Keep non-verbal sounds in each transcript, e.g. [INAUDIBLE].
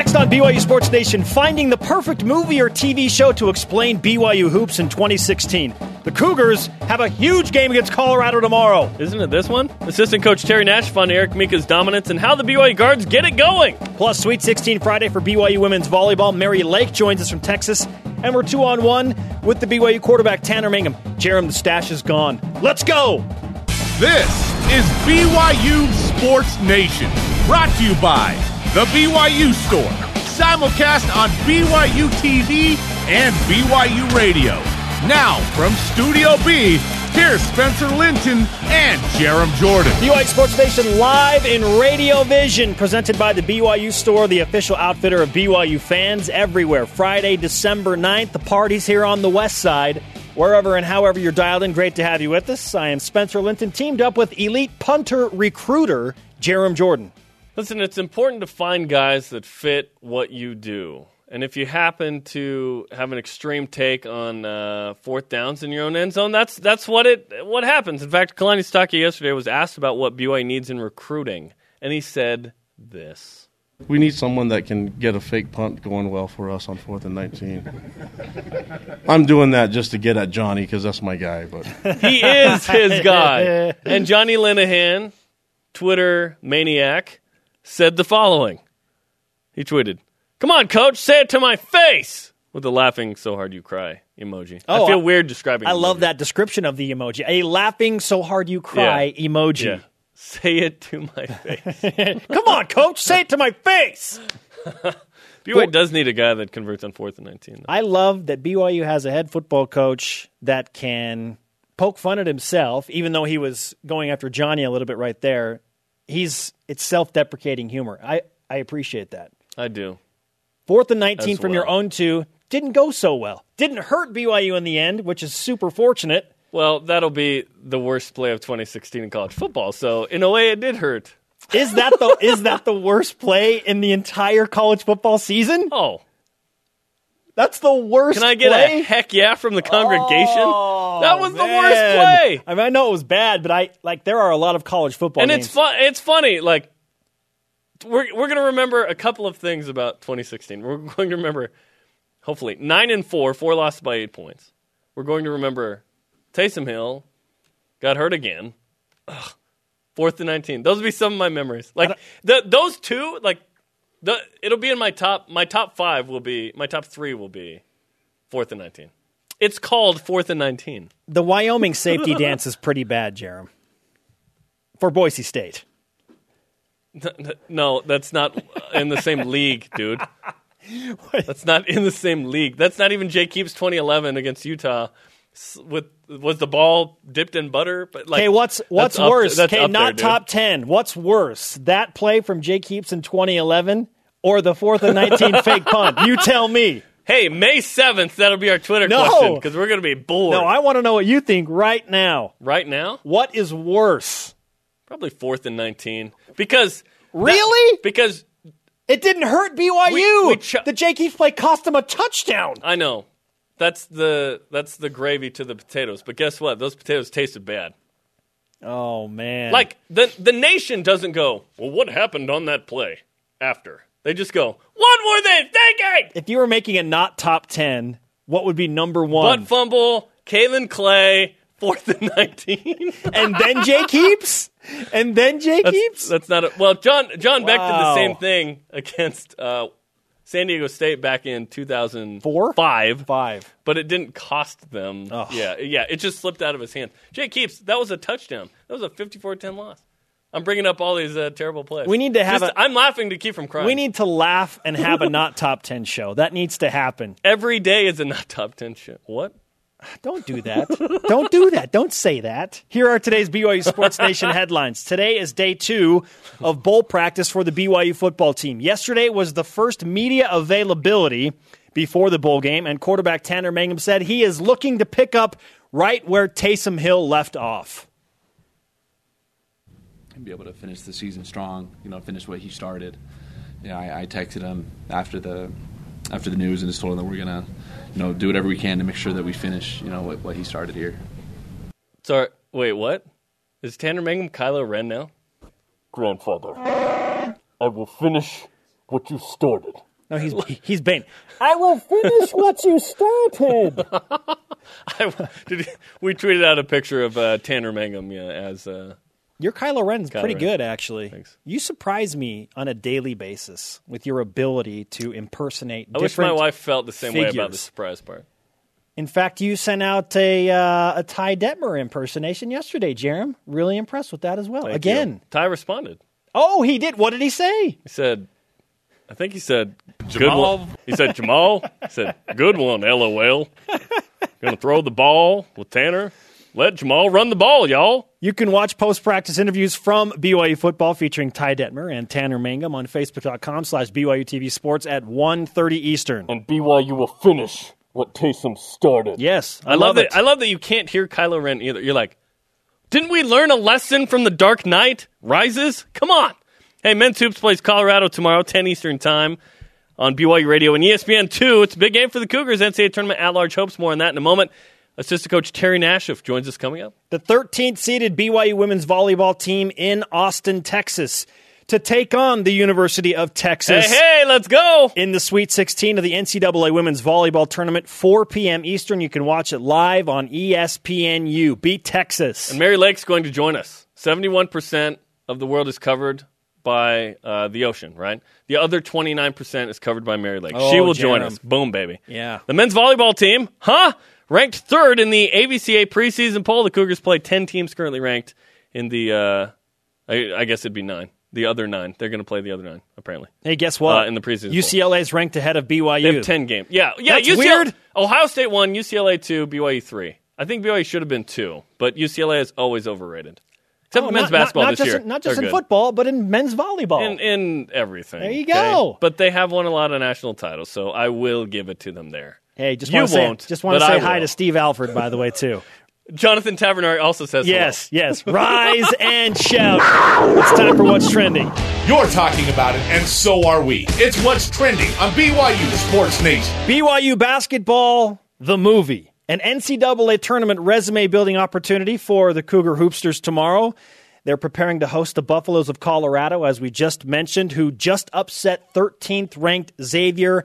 Next on BYU Sports Nation, finding the perfect movie or TV show to explain BYU hoops in 2016. The Cougars have a huge game against Colorado tomorrow. Isn't it this one? Assistant coach Terry Nash on Eric Mika's dominance and how the BYU guards get it going. Plus, Sweet 16 Friday for BYU women's volleyball. Mary Lake joins us from Texas, and we're two on one with the BYU quarterback Tanner Mangum. Jarom, the stash is gone. Let's go! This is BYU Sports Nation, brought to you by The BYU Store, simulcast on BYU TV and BYU Radio. Now, from Studio B, here's Spencer Linton and Jarom Jordan. BYU Sports Nation live in Radio Vision, presented by the BYU Store, the official outfitter of BYU fans everywhere. Friday, December 9th, the party's here on the west side. Wherever and however you're dialed in, great to have you with us. I am Spencer Linton, teamed up with elite punter recruiter Jarom Jordan. Listen, it's important to find guys that fit what you do. And if you happen to have an extreme take on uh, fourth downs in your own end zone, that's that's what it what happens. In fact, Kalani Sitake yesterday was asked about what BYU needs in recruiting, and he said this. We need someone that can get a fake punt going well for us on fourth and nineteen. [LAUGHS] I'm doing that just to get at Johnny because that's my guy. But [LAUGHS] he is his guy. [LAUGHS] And Johnny Linehan, Twitter maniac, said the following. He tweeted, "Come on, coach, say it to my face." With the laughing so hard you cry emoji. Oh, I feel I- weird describing. I love that description of the emoji. A laughing so hard you cry Yeah. emoji. Yeah. [LAUGHS] Say it to my face. [LAUGHS] Come on, coach, say it to my face. [LAUGHS] BYU does need a guy that converts on fourth and nineteen. Though. I love that BYU has a head football coach that can poke fun at himself, even though he was going after Johnny a little bit right there. He's it's self-deprecating humor. I I appreciate that. I do. Fourth and nineteen As from your own two didn't go so well. Didn't hurt BYU in the end, which is super fortunate. Well, that'll be the worst play of 2016 in college football. So in a way, it did hurt. Is that the is that the worst play in the entire college football season? [LAUGHS] Oh, That's the worst. can I get play? a heck yeah from the congregation? Oh, that was the worst play. I mean, I know it was bad, but I like there are a lot of college football and games. it's fun. It's funny. Like we're we're gonna remember a couple of things about 2016. We're [LAUGHS] going to remember, hopefully, nine and four, four losses by eight points. We're going to remember Taysom Hill got hurt again. Ugh. Fourth and 19. Those would be some of my memories. Like the, those two, like the it'll be in my top. My top five will be my top three will be fourth and 19. It's called fourth and 19. the Wyoming safety [LAUGHS] dance is pretty bad, Jarom. For Boise State. No, that's not in the same league, dude. [LAUGHS] That's not in the same league. That's not even Jake Heaps 2011 against Utah. With was the ball dipped in butter? But like, Okay, what's what's that's up- worse? Okay, not there, top ten. What's worse? That play from Jake Heaps in 2011 or the fourth and 19 [LAUGHS] fake punt? You tell me. Hey, May 7th, that'll be our Twitter No. question because we're gonna be bored. No, I want to know what you think right now. right now, What is worse? probably fourth and 19 because that- Really? because It didn't hurt BYU. We- we ch- the Jake Heaps play cost them a touchdown. I know that's the that's the gravy to the potatoes. But guess what? Those potatoes tasted bad. Oh man! Like the the nation doesn't go, well, what happened on that play after? They just go, what were they thinking? if you were making a not top ten, what would be number one? Butt fumble, Kalen Clay, fourth and nineteen. [LAUGHS] and then Jake Heaps, and then Jay that's, Keeps. that's not a, well. John John Beck did the same thing against uh, San Diego State back in two thousand Four? five. Five. But it didn't cost them. Oh. Yeah, yeah. It just slipped out of his hand. Jake Heaps, that was a touchdown. That was a 54-10 loss. I'm bringing up all these uh, terrible plays. We need to have Just- a- I'm laughing to keep from crying. We need to laugh and have a not top ten show. That needs to happen. [LAUGHS] every day is a not top ten shit. What? [SIGHS] Don't do that. Don't do that. Don't say that. Here are today's BYU Sports [LAUGHS] Nation headlines. Today is day two of bowl practice for the BYU football team. Yesterday was the first media availability before the bowl game, and quarterback Tanner Mangum said he is looking to pick up right where Taysom Hill left off. and be able to finish the season strong. You know, finish what he started. You know, I, I texted him after the after the news and just told him that we're gonna, you know, do whatever we can to make sure that we finish. You know, what, what he started here. Sorry. Wait, what? Is Tanner Mangum Kylo Ren now? Grandfather, I will finish what you started. No, he's he's Bane. I will finish what you started. [LAUGHS] I, did, we tweeted out a picture of uh, Tanner Mangum yeah, as uh, Your Kylo Ren's pretty Ren. good, actually. Thanks. You surprise me on a daily basis with your ability to impersonate. I wish my wife felt the same way about the surprise part. In fact, you sent out a uh, a Ty Detmer impersonation yesterday, Jarom. Really impressed with that as well. Thank Again. you. Ty responded. Oh, he did. What did he say? He said, I think he said, good Jamaal. one. He said, Jamaal. He said, good one, LOL. [LAUGHS] Gonna throw the ball with Tanner. Let Jamaal run the ball, y'all. You can watch post practice interviews from BYU football featuring Ty Detmer and Tanner Mangum on Facebook.com slash BYU TV Sports at 1.30 Eastern. And BYU will finish what Taysom started. Yes, I, I, love it. that. I love that you can't hear Kylo Ren either. You're like, didn't we learn a lesson from the Dark Knight Rises? Come on. Hey, Men's Hoops plays Colorado tomorrow, 10 Eastern Time on BYU Radio and ESPN 2. It's a big game for the Cougars. NCAA Tournament at large hopes. More on that in a moment. Assistant coach Terry Nashif joins us coming up. the 13th seeded BYU women's volleyball team in Austin, Texas, to take on the University of Texas. hey, let's go. In the Sweet 16 of the NCAA Women's Volleyball Tournament, 4 p.m. Eastern. You can watch it live on ESPNU. Beat Texas. And Mary Lake's going to join us. 71% of the world is covered by uh, the ocean, right? The other 29% is covered by Mary Lake. Oh, she will join us. Boom, baby. Yeah. The men's volleyball team, huh? Ranked third in the AVCA preseason poll. The Cougars play 10 teams currently ranked in the, uh, I, I guess it'd be nine. The other nine. They're going to play the other nine, apparently. Hey, guess what? Uh, in the preseason. UCLA is ranked ahead of BYU. They have 10 games. Yeah, yeah. That's UCLA, weird. Ohio State 1, UCLA 2, BYU 3. I think BYU should have been 2, but UCLA is always overrated. Except Oh, men's not- not- basketball not this just year. In, not just They're in good. football, but in men's volleyball. In, in everything. There you okay? go. But they have won a lot of national titles, so I will give it to them there. Hey, just you want to say, won't, just want to say hi to Steve Alford, by the way, too. [LAUGHS] Jonathan Tavernari also says hello. yes, yes. Rise and shout. It's time for what's trending. You're talking about it, and so are we. It's what's trending on BYU Sports Nation. BYU basketball, the movie, an NCAA tournament resume building opportunity for the Cougar Hoopsters tomorrow. They're preparing to host the Buffaloes of Colorado, as we just mentioned, who just upset 13th ranked Xavier.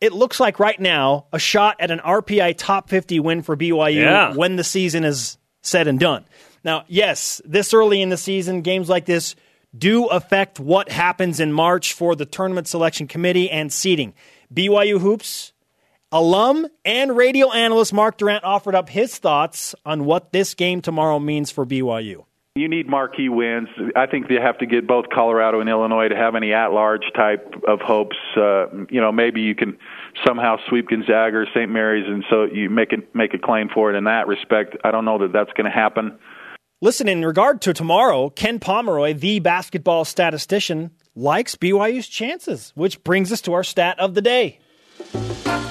It looks like right now a shot at an RPI top 50 win for BYU Yeah. when the season is said and done. Now, yes, this early in the season, games like this do affect what happens in March for the tournament selection committee and seeding. BYU Hoops alum and radio analyst Mark Durrant offered up his thoughts on what this game tomorrow means for BYU. You need marquee wins. I think you have to get both Colorado and Illinois to have any at-large type of hopes. Uh, you know, maybe you can somehow sweep Gonzaga or St. Mary's, and so you make a make a claim for it in that respect. I don't know that that's going to happen. Listen, in regard to tomorrow, Ken Pomeroy, the basketball statistician, likes BYU's chances, which brings us to our stat of the day.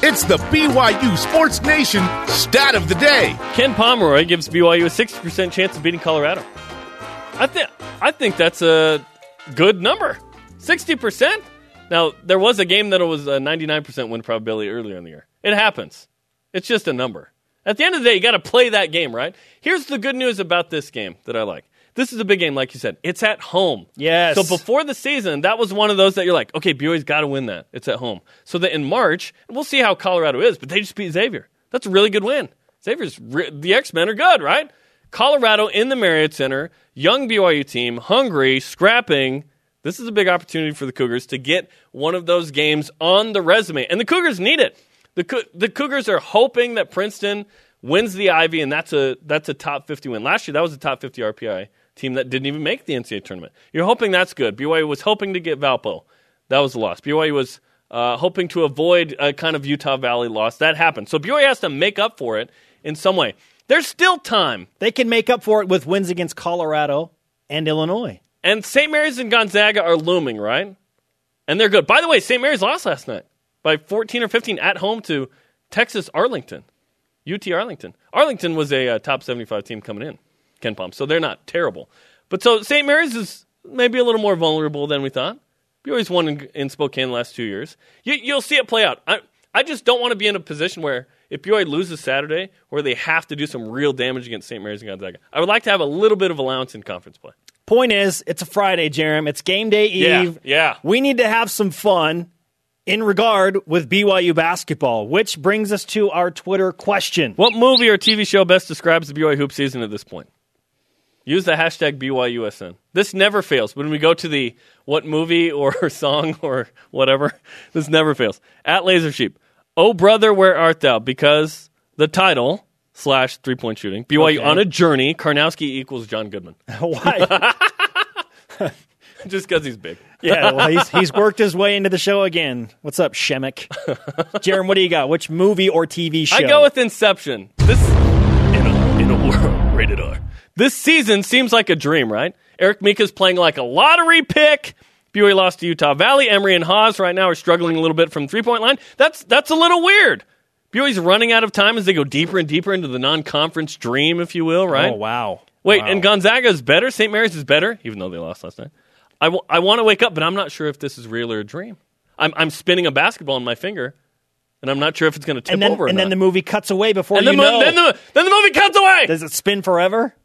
It's the BYU Sports Nation stat of the day. Ken Pomeroy gives BYU a 60% chance of beating Colorado. I think I think that's a good number. 60%? Now, there was a game that it was a 99% win probability earlier in the year. It happens. It's just a number. At the end of the day, you got to play that game, right? Here's the good news about this game that I like. This is a big game, like you said. It's at home. Yes. So before the season, that was one of those that you're like, okay, BYU's got to win that. It's at home. So that in March, we'll see how Colorado is, but they just beat Xavier. That's a really good win. Xavier's re- the X Men are good, right? Colorado in the Marriott Center, young BYU team, hungry, scrapping. This is a big opportunity for the Cougars to get one of those games on the resume, and the Cougars need it. The Cou- the Cougars are hoping that Princeton wins the Ivy, and that's a that's a top fifty win. Last year, that was a top fifty RPI team that didn't even make the NCAA tournament. You're hoping that's good. BYU was hoping to get Valpo. That was a loss. BYU was uh, hoping to avoid a kind of Utah Valley loss. That happened. So BYU has to make up for it in some way. There's still time. They can make up for it with wins against Colorado and Illinois. And St. Mary's and Gonzaga are looming, right? And they're good. By the way, St. Mary's lost last night by 14 or 15 at home to Texas Arlington, UT Arlington. Arlington was a uh, top 75 team coming in, KenPom, so they're not terrible. But so St. Mary's is maybe a little more vulnerable than we thought. Always won in, in Spokane the last two years. You, you'll see it play out. I, I just don't want to be in a position where if BYU loses Saturday, where they have to do some real damage against St. Mary's and Gonzaga. I would like to have a little bit of allowance in conference play. Point is, it's a Friday, Jarom. It's game day Yeah, eve. yeah. We need to have some fun. in regard with BYU basketball, which brings us to our Twitter question. What movie or TV show best describes the BYU hoop season at this point? Use the hashtag BYUSN. This never fails. When we go to the what movie or [LAUGHS] song or whatever, this never fails. At Laser Sheep. Oh, brother, where art thou? Because the title slash three point shooting. BYU Okay. on a journey. Karnowski equals John Goodman. [LAUGHS] Why? [LAUGHS] Just because he's big. yeah, well, he's, [LAUGHS] he's worked his way into the show again. What's up, Przemek? Jarom, what do you got? Which movie or TV show? I go with Inception. This in a, in a world rated R. This season seems like a dream, right? Eric Mika's playing like a lottery pick. BYU lost to Utah Valley. Emery and Haws right now are struggling a little bit from three point line. That's that's a little weird. BYU's running out of time as they go deeper and deeper into the non conference dream, if you will, right? Oh, wow. Wait, Wow. and Gonzaga is better. St. Mary's is better, even though they lost last night. I, w- I want to wake up, but I'm not sure if this is real or a dream. I'm, I'm spinning a basketball in my finger, and I'm not sure if it's going to tip and then, over. and then the movie cuts away before and you the know. then, the, then the movie cuts away. Does it spin forever?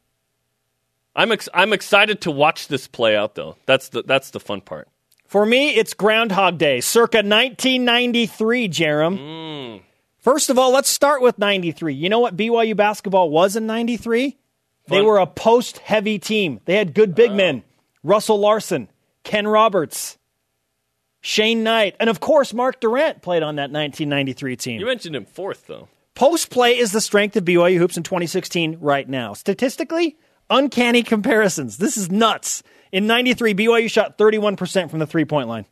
I'm ex- I'm excited to watch this play out, though. That's the that's the fun part. For me, it's Groundhog Day, circa 1993, Jarom. Mm. First of all, let's start with 93. You know what BYU basketball was in 93? They were a post heavy team. They had good big men Russell Larson, Ken Roberts, Shane Knight, and of course, Mark Durrant played on that 1993 team. You mentioned him fourth, though. Post play is the strength of BYU hoops in 2016 right now. Statistically, uncanny comparisons. This is nuts. In 93, BYU shot 31% from the three point line.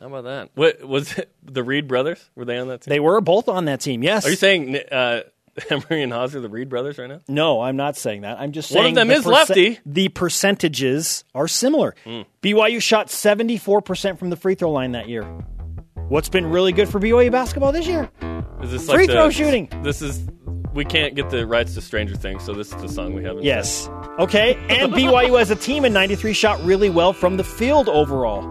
How about that? What was it? The Reed brothers? Were they on that team? They were both on that team, yes. Are you saying uh, [LAUGHS] Emery and Haws are the Reed brothers right now? No, I'm not saying that. I'm just saying One of them the is lefty. Hmm. The percentages are similar. BYU shot 74% from the free throw line that year. What's been really good for BYU basketball this year? Is this Free like the- throw shooting. This is we can't get the rights to Stranger Things, so this is the song we have. instead. Yes. Okay. And BYU as a team in 93 shot really well from the field overall.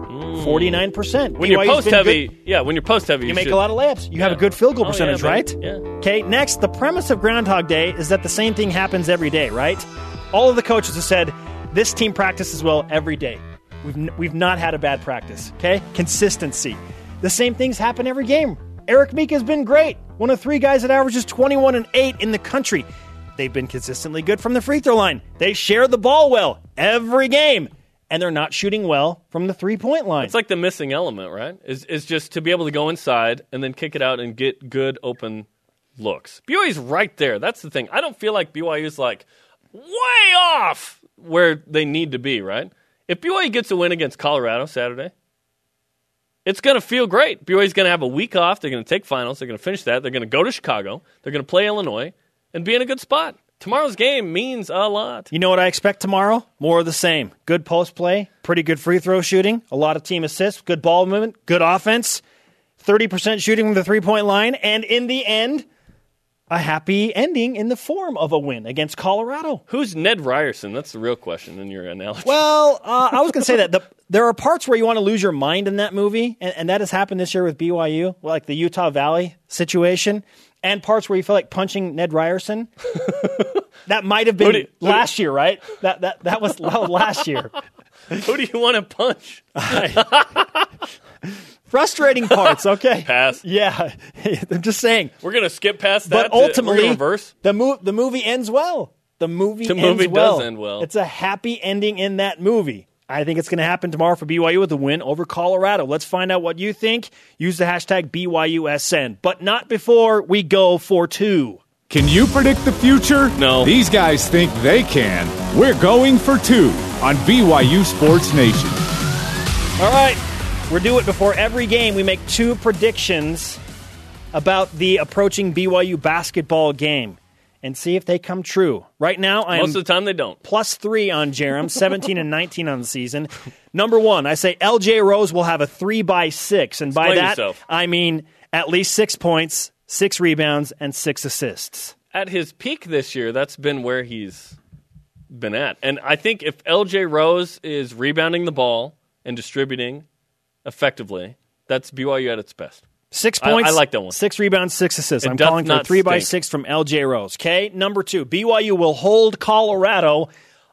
49%. Hmm. When you're post heavy, good. yeah, when you're post heavy, You make a lot of layups. You have a good field goal Oh, yeah, percentage, baby. right? Yeah. Okay, next, the premise of Groundhog Day is that the same thing happens every day, right? All of the coaches have said this team practices well every day. We've, n- we've not had a bad practice, okay? Consistency. The same things happen every game. Eric Mika has been great. One of three guys that averages 21 and 8 in the country. They've been consistently good from the free throw line. They share the ball well every game. And they're not shooting well from the three point line. It's like the missing element, right? Is is just to be able to go inside and then kick it out and get good open looks. BYU's right there. That's the thing. I don't feel like BYU's like way off where they need to be, right? If BYU gets a win against Colorado Saturday, it's going to feel great. BYU's going to have a week off. They're going to take finals. They're going to finish that. They're going to go to Chicago. They're going to play Illinois and be in a good spot. Tomorrow's game means a lot. You know what I expect tomorrow? More of the same. Good post play, pretty good free throw shooting, a lot of team assists, good ball movement, good offense, 30% shooting from the three point line, and in the end, a happy ending in the form of a win against Colorado. Who's Ned Ryerson? That's the real question in your analogy. Well, uh, I was going to say that the, there are parts where you want to lose your mind in that movie, and, and that has happened this year with BYU, like the Utah Valley situation, and parts where you feel like punching Ned Ryerson. [LAUGHS] that might have been do you- do- last year, right? That that that was last year. [LAUGHS] Who do you want to punch? [LAUGHS] Frustrating parts, okay. [LAUGHS] Pass. Yeah, [LAUGHS] I'm just saying. We're gonna skip past that. But ultimately, gonna reverse. the mo- the movie ends well. The movie The ends movie well. does end well. It's a happy ending in that movie. I think it's going to happen tomorrow for BYU with a win over Colorado. Let's find out what you think. Use the hashtag BYUSN, but not before we go for two. Can you predict the future? No. These guys think they can. We're going for two on BYU Sports Nation. All right, we're due it before every game. We make two predictions about the approaching BYU basketball game and see if they come true. Right now, I am Most of the time, they don't. plus three on Jarom, 17 and 19 on the season. Number one, I say LJ Rose will have a three by six. And by that, yourself. I mean at least six points, six rebounds, and six assists. At his peak this year, that's been where he's been at. And I think if LJ Rose is rebounding the ball and distributing effectively, that's BYU at its best. Six I- I like that one. Six rebounds, six assists. It I'm calling for three by six from LJ Rose. Okay. Number two, BYU will hold Colorado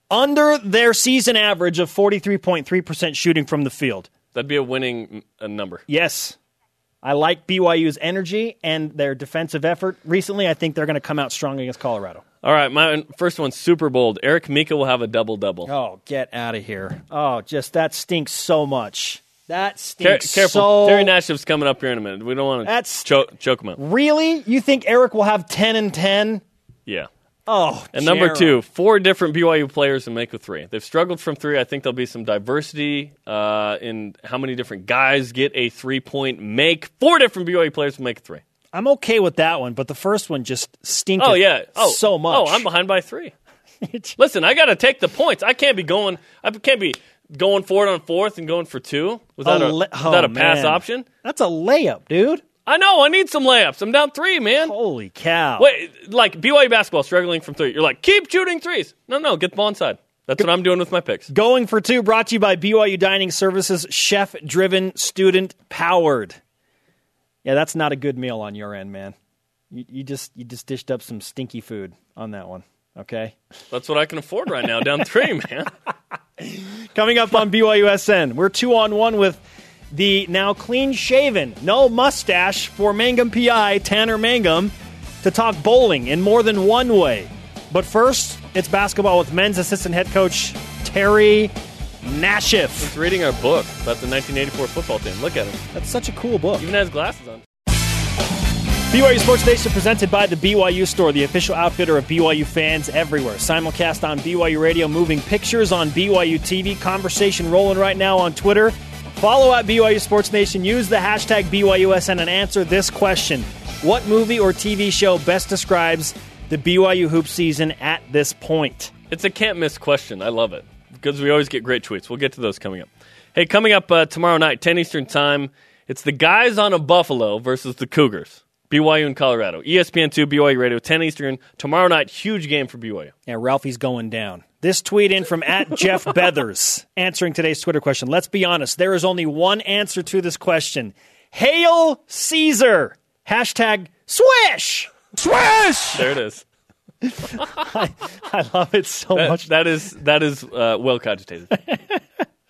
under their season average of 43.3% shooting from the field. That'd be a winning uh, number. Yes. I like BYU's energy and their defensive effort recently. I think they're going to come out strong against Colorado. All right, my first one's super bold. Eric Mika will have a double double. Oh, get out of here! Oh, just that stinks so much. That Care- stinks careful, so. Terry Nashif's coming up here in a minute. We don't want to That's- choke, choke him out. Really? You think Eric will have ten and ten? Yeah. Oh, And number two, four different BYU players in Mako three. They've struggled from three. I think there'll be some diversity uh, in how many different guys get a three point make. Four different BYU players will make a three. I'm okay with that one, but the first one just stinks. Oh yeah. Oh, so much. Oh, I'm behind by three. [LAUGHS] Listen, I got to take the points. I can't be going. I can't be going for it on fourth and going for two without a, without oh, a pass man. option. That's a layup, dude. I know. I need some layups. I'm down three, man. Holy cow! Wait, like BYU basketball struggling from three. You're like, keep shooting threes. No, no, get the ball inside. That's what I'm doing with my picks. Going for two, brought to you by BYU Dining Services, chef driven, student powered. Yeah, that's not a good meal on your end, man. You, you just you just dished up some stinky food on that one. Okay. That's what I can afford right now. Down three, [LAUGHS] man. Coming up on BYUSN, we're two on one with the now clean shaven, no mustache for Mangum PI, Tanner Mangum, to talk bowling in more than one way. But first, it's basketball with men's assistant head coach Terry Nashif. He's reading our book about the 1984 football team. Look at him. That's such a cool book. Even has glasses on. BYU Sports Nation presented by the BYU Store, the official outfitter of BYU fans everywhere. Simulcast on BYU Radio, moving pictures on BYU TV, conversation rolling right now on Twitter. Follow at BYU Sports Nation, use the hashtag BYUSN and answer this question. What movie or TV show best describes the BYU hoop season at this point? It's a can't miss question. I love it because we always get great tweets. We'll get to those coming up. Hey, coming up uh, tomorrow night, 10 Eastern Time, it's the guys on a Buffalo versus the Cougars. BYU in Colorado. E ESPN2, BYU Radio, 10 Eastern. Tomorrow night, huge game for BYU. Yeah, Ralphie's going down. This tweet in from at Jeff [LAUGHS] Beathers answering today's Twitter question. Let's be honest, there is only one answer to this question. Hail Caesar! Hashtag swish! Swish! There it is. [LAUGHS] I love it so That, much. that is that is uh, well cogitated.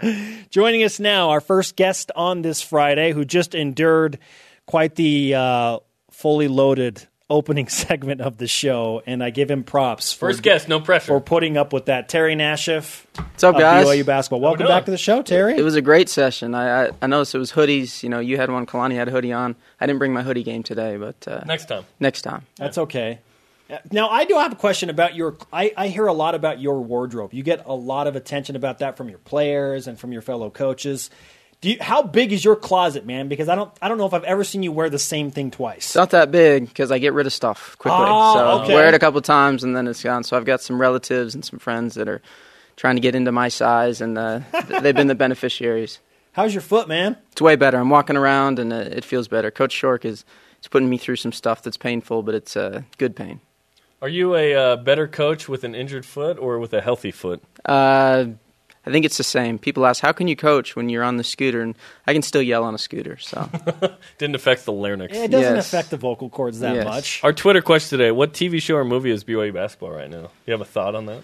[LAUGHS] Joining us now, our first guest on this Friday, who just endured quite the uh, fully loaded opening [LAUGHS] segment of the show, and I give him props for, First guest, no pressure. for putting up with that. Terry Nashif, What's up, guys? BYU basketball. Welcome back to the show, Terry. It was a great session. I, I I noticed it was hoodies. You know, you had one. Kalani had a hoodie on. I didn't bring my hoodie game today, but uh, Next time. next time. That's okay. Uh, Now, I do have a question about your. I, I hear a lot about your wardrobe. You get a lot of attention about that from your players and from your fellow coaches. Do you, how big is your closet, man? Because I don't. I don't know if I've ever seen you wear the same thing twice. It's not that big because I get rid of stuff quickly. Oh, so okay. wear it a couple times and then it's gone. So I've got some relatives and some friends that are trying to get into my size, and uh, they've been the [LAUGHS] beneficiaries. How's your foot, man? It's way better. I'm walking around and uh, it feels better. Coach Shork is, is putting me through some stuff that's painful, but it's uh, good pain. Are you a uh, better coach with an injured foot or with a healthy foot? I think it's the same. People ask, "How can you coach when you're on the scooter?" And I can still yell on a scooter. So [LAUGHS] Didn't affect the larynx. It doesn't Yes. affect the vocal cords that Yes. much. Our Twitter question today: What TV show or movie is BYU basketball right now? You have a thought on that?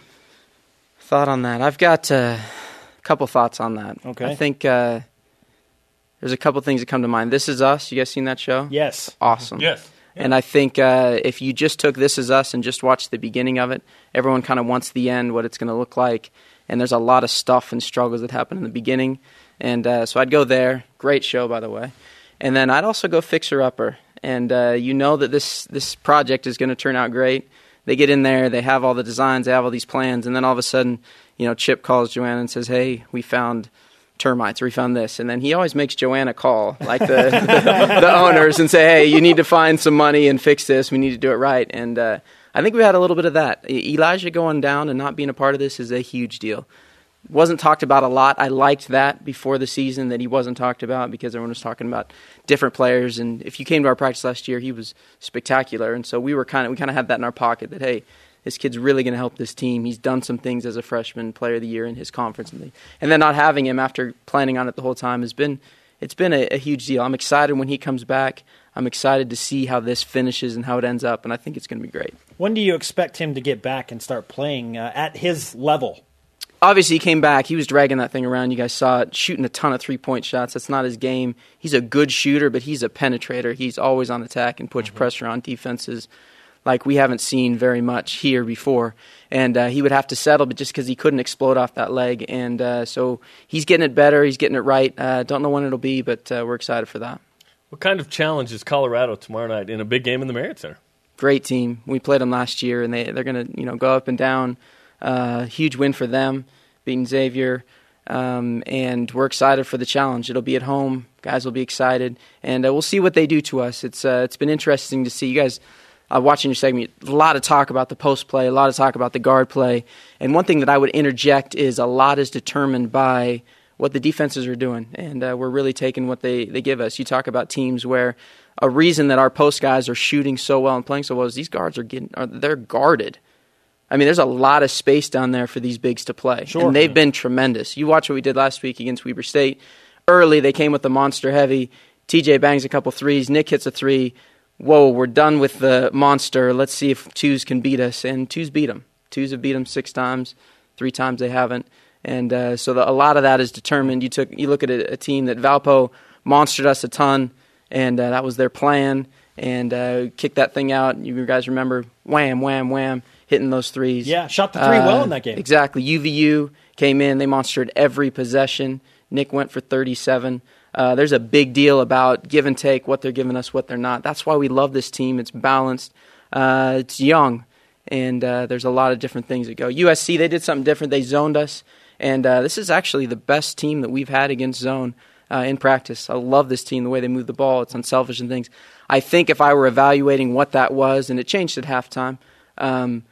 thought on that. I've got uh, a couple thoughts on that. Okay. I think uh, there's a couple things that come to mind. This is Us. You guys seen that show? Yes. Awesome. Yes. And I think uh, if you just took This Is Us and just watched the beginning of it, everyone kind of wants the end, what it's going to look like. And there's a lot of stuff and struggles that happen in the beginning. And uh, so I'd go there. Great show, by the way. And then I'd also go Fixer Upper. And uh, you know that this, this project is going to turn out great. They get in there, they have all the designs, they have all these plans, and then all of a sudden, you know, Chip calls Joanna and says, "Hey, we found termites. We found this." And then he always makes Joanna call, like the the, [LAUGHS] the owners, and say, "Hey, you need to find some money and fix this. We need to do it right." And uh, I think we had a little bit of that. Elijah going down and not being a part of this is a huge deal. Wasn't talked about a lot. I liked that before the season that he wasn't talked about because everyone was talking about different players. And if you came to our practice last year, he was spectacular. And so we were kind of we kind of had that in our pocket that hey, this kid's really going to help this team. He's done some things as a freshman player of the year in his conference, and, and then not having him after planning on it the whole time has been it's been a, a huge deal. I'm excited when he comes back. I'm excited to see how this finishes and how it ends up, and I think it's going to be great. When do you expect him to get back and start playing uh, at his level? obviously he came back. He was dragging that thing around. You guys saw it, shooting a ton of three point shots. That's not his game. He's a good shooter, but he's a penetrator. He's always on attack and puts pressure on defenses like we haven't seen very much here before. And uh, he would have to settle, but just because he couldn't explode off that leg. And uh, so he's getting it better. He's getting it right. Uh, don't know when it'll be, but uh, we're excited for that. What kind of challenge is Colorado tomorrow night in a big game in the Marriott Center? Great team. We played them last year, and they they're gonna you know go up and down. Uh, huge win for them, beating Xavier. Um, and we're excited for the challenge. It'll be at home. Guys will be excited, and uh, we'll see what they do to us. It's uh, it's been interesting to see you guys uh, watching your segment. A lot of talk about the post play, a lot of talk about the guard play, and one thing that I would interject is a lot is determined by what the defenses are doing, and uh, we're really taking what they they give us. You talk about teams where a reason that our post guys are shooting so well and playing so well is these guards are getting are, they're guarded. I mean, there's a lot of space down there for these bigs to play, Sure. and they've been tremendous. You watch what we did last week against Weber State. Early, they came with the monster heavy. TJ bangs a couple threes. Nick hits a three. Whoa, we're done with the monster. Let's see if twos can beat us. And twos beat them. Twos have beat them six times. Three times they haven't. And uh, so the, a lot of that is determined. You took you look at a, a team that Valpo monstered us a ton, and uh, that was their plan. And uh, kicked that thing out. You guys remember wham, wham, wham, hitting those threes. Yeah, shot the three well in that game. Exactly. UVU came in. They monstered every possession. Nick went for 37. Uh, there's a big deal about give and take, what they're giving us, what they're not. That's why we love this team. It's balanced. Uh, it's young, and uh, there's a lot of different things that go. USC, they did something different. They zoned us, and uh, this is actually the best team that we've had against zone uh, in practice. I love this team, the way they move the ball. It's unselfish and things. I think if I were evaluating what that was, and it changed at halftime, um,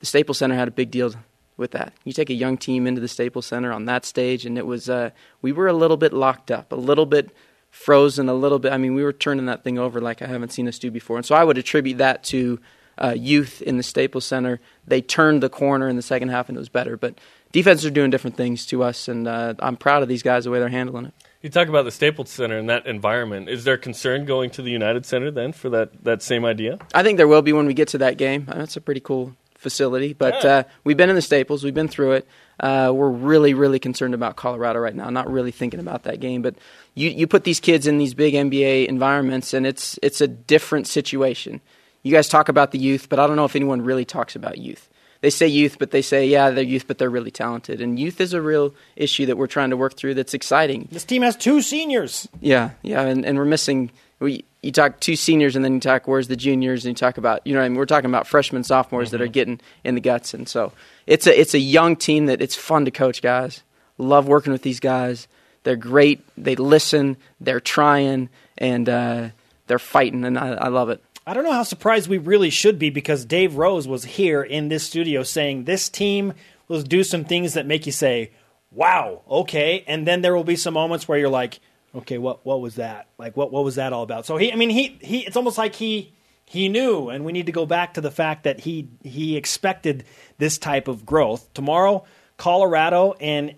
the Staples Center had a big deal with that. You take a young team into the Staples Center on that stage, and it was uh, we were a little bit locked up, a little bit frozen, a little bit. I mean, we were turning that thing over like I haven't seen us do before, and so I would attribute that to uh, youth in the Staples Center. They turned the corner in the second half, and it was better. But defenses are doing different things to us, and uh, I'm proud of these guys the way they're handling it. You talk about the Staples Center and that environment. Is there concern going to the United Center then for that, that same idea? I think there will be when we get to that game. Uh, That's a pretty cool facility, but uh, we've been in the Staples, we've been through it. Uh, we're really, really concerned about Colorado right now. Not really thinking about that game, but you you put these kids in these big NBA environments, and it's it's a different situation. You guys talk about the youth, but I don't know if anyone really talks about youth. They say youth, but they say yeah, they're youth, but they're really talented. And youth is a real issue that we're trying to work through. That's exciting. This team has two seniors. Yeah, yeah, and, and we're missing. We you talk two seniors, and then you talk where's the juniors, and you talk about you know what I mean, we're talking about freshmen, sophomores that are getting in the guts, and so it's a it's a young team that it's fun to coach guys. Love working with these guys. They're great. They listen. They're trying, and uh, they're fighting, and I, I love it. I don't know how surprised we really should be because Dave Rose was here in this studio saying this team will do some things that make you say, "Wow, okay," and then there will be some moments where you're like, "Okay, what what was that? Like what what was that all about?" So he, I mean, he he, it's almost like he he knew, and we need to go back to the fact that he he expected this type of growth tomorrow. Colorado and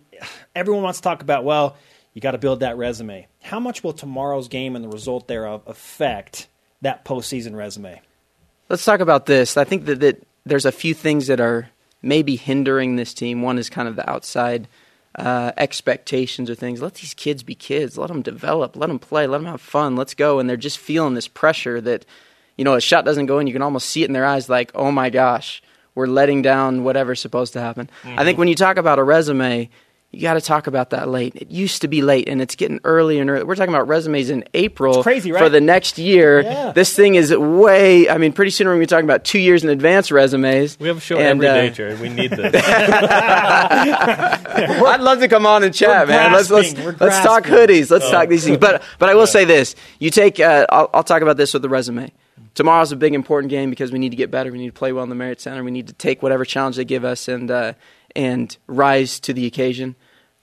everyone wants to talk about well, you got to build that resume. How much will tomorrow's game and the result thereof affect that postseason resume? Let's talk about this. I think that, that there's a few things that are maybe hindering this team. One is kind of the outside uh, expectations or things. Let these kids be kids. Let them develop. Let them play. Let them have fun. Let's go. And they're just feeling this pressure that, you know, a shot doesn't go in. You can almost see it in their eyes like, oh my gosh, we're letting down whatever's supposed to happen. I think when you talk about a resume, you got to talk about that late. It used to be late, and it's getting earlier and earlier. We're talking about resumes in April It's crazy, right? for the next year. Yeah. This thing is way. I mean, pretty soon we're going to be talking about two years in advance resumes. We have a show And, every uh, day, Jerry. We need [LAUGHS] this. [LAUGHS] I'd love to come on and chat, We're man. Let's let's let's talk hoodies. Let's talk these things. But but I will say this: you take. Uh, I'll, I'll talk about this with the resume. Tomorrow's a big important game because we need to get better. We need to play well in the Marriott Center. We need to take whatever challenge they give us and uh, and rise to the occasion.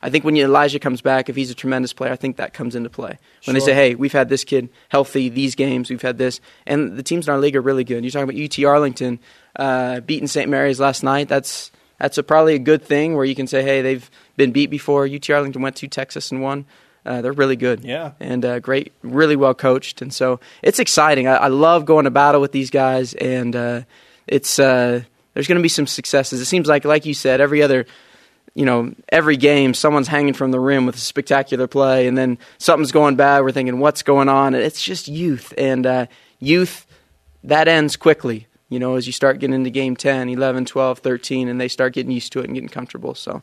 I think when Elijah comes back, if he's a tremendous player, I think that comes into play. When they say, "Hey, we've had this kid healthy these games, we've had this," and the teams in our league are really good. You're talking about UT Arlington uh, beating St. Mary's last night. That's that's a, probably a good thing where you can say, "Hey, they've been beat before." UT Arlington went to Texas and won. Uh, they're really good, Yeah. and uh, great, really well coached, and so it's exciting. I, I love going to battle with these guys, and uh, it's uh, there's going to be some successes. It seems like, like you said, every other you know, every game someone's hanging from the rim with a spectacular play, and then something's going bad. We're thinking, what's going on? And it's just youth, and uh, youth that ends quickly. You know, as you start getting into game 10, 11, 12, 13, and they start getting used to it and getting comfortable. So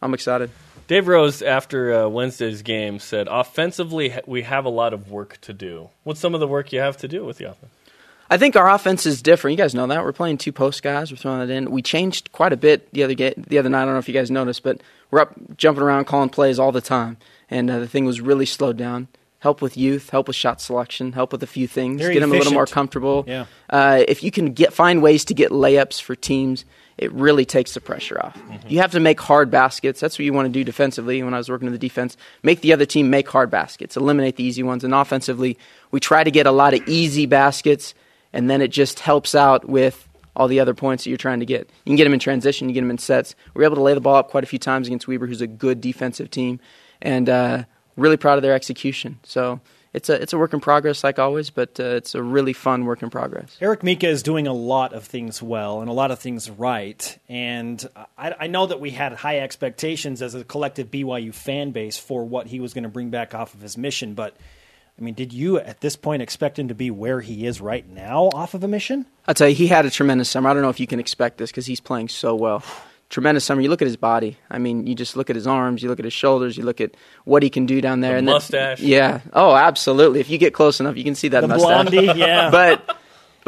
I'm excited. Dave Rose, after uh, Wednesday's game, said, offensively, we have a lot of work to do. What's some of the work you have to do with the offense? I think our offense is different. You guys know that we're playing two post guys. We're throwing that in. We changed quite a bit the other ga- the other night. I don't know if you guys noticed, but we're up jumping around, calling plays all the time, and uh, the thing was really slowed down. Help with youth, help with shot selection, help with a few things, Very get them a little more comfortable. Yeah. Uh, if you can get find ways to get layups for teams, it really takes the pressure off. You have to make hard baskets. That's what you want to do defensively. When I was working in the defense, make the other team make hard baskets, eliminate the easy ones. And offensively, we try to get a lot of easy baskets, and then it just helps out with all the other points that you're trying to get. You can get them in transition, you get them in sets. We were able to lay the ball up quite a few times against Weber, who's a good defensive team, and uh, really proud of their execution. So it's a it's a work in progress, like always, but uh, it's a really fun work in progress. Eric Mika is doing a lot of things well and a lot of things right. And I, I know that we had high expectations as a collective BYU fan base for what he was going to bring back off of his mission. But, I mean, did you at this point expect him to be where he is right now off of a mission? I'll tell you, he had a tremendous summer. I don't know if you can expect this because he's playing so well. Tremendous summer. You look at his body. I mean, you just look at his arms, you look at his shoulders, you look at what he can do down there. The and then- mustache. yeah. Oh, absolutely. If you get close enough, you can see that The mustache. blondie, yeah. [LAUGHS] but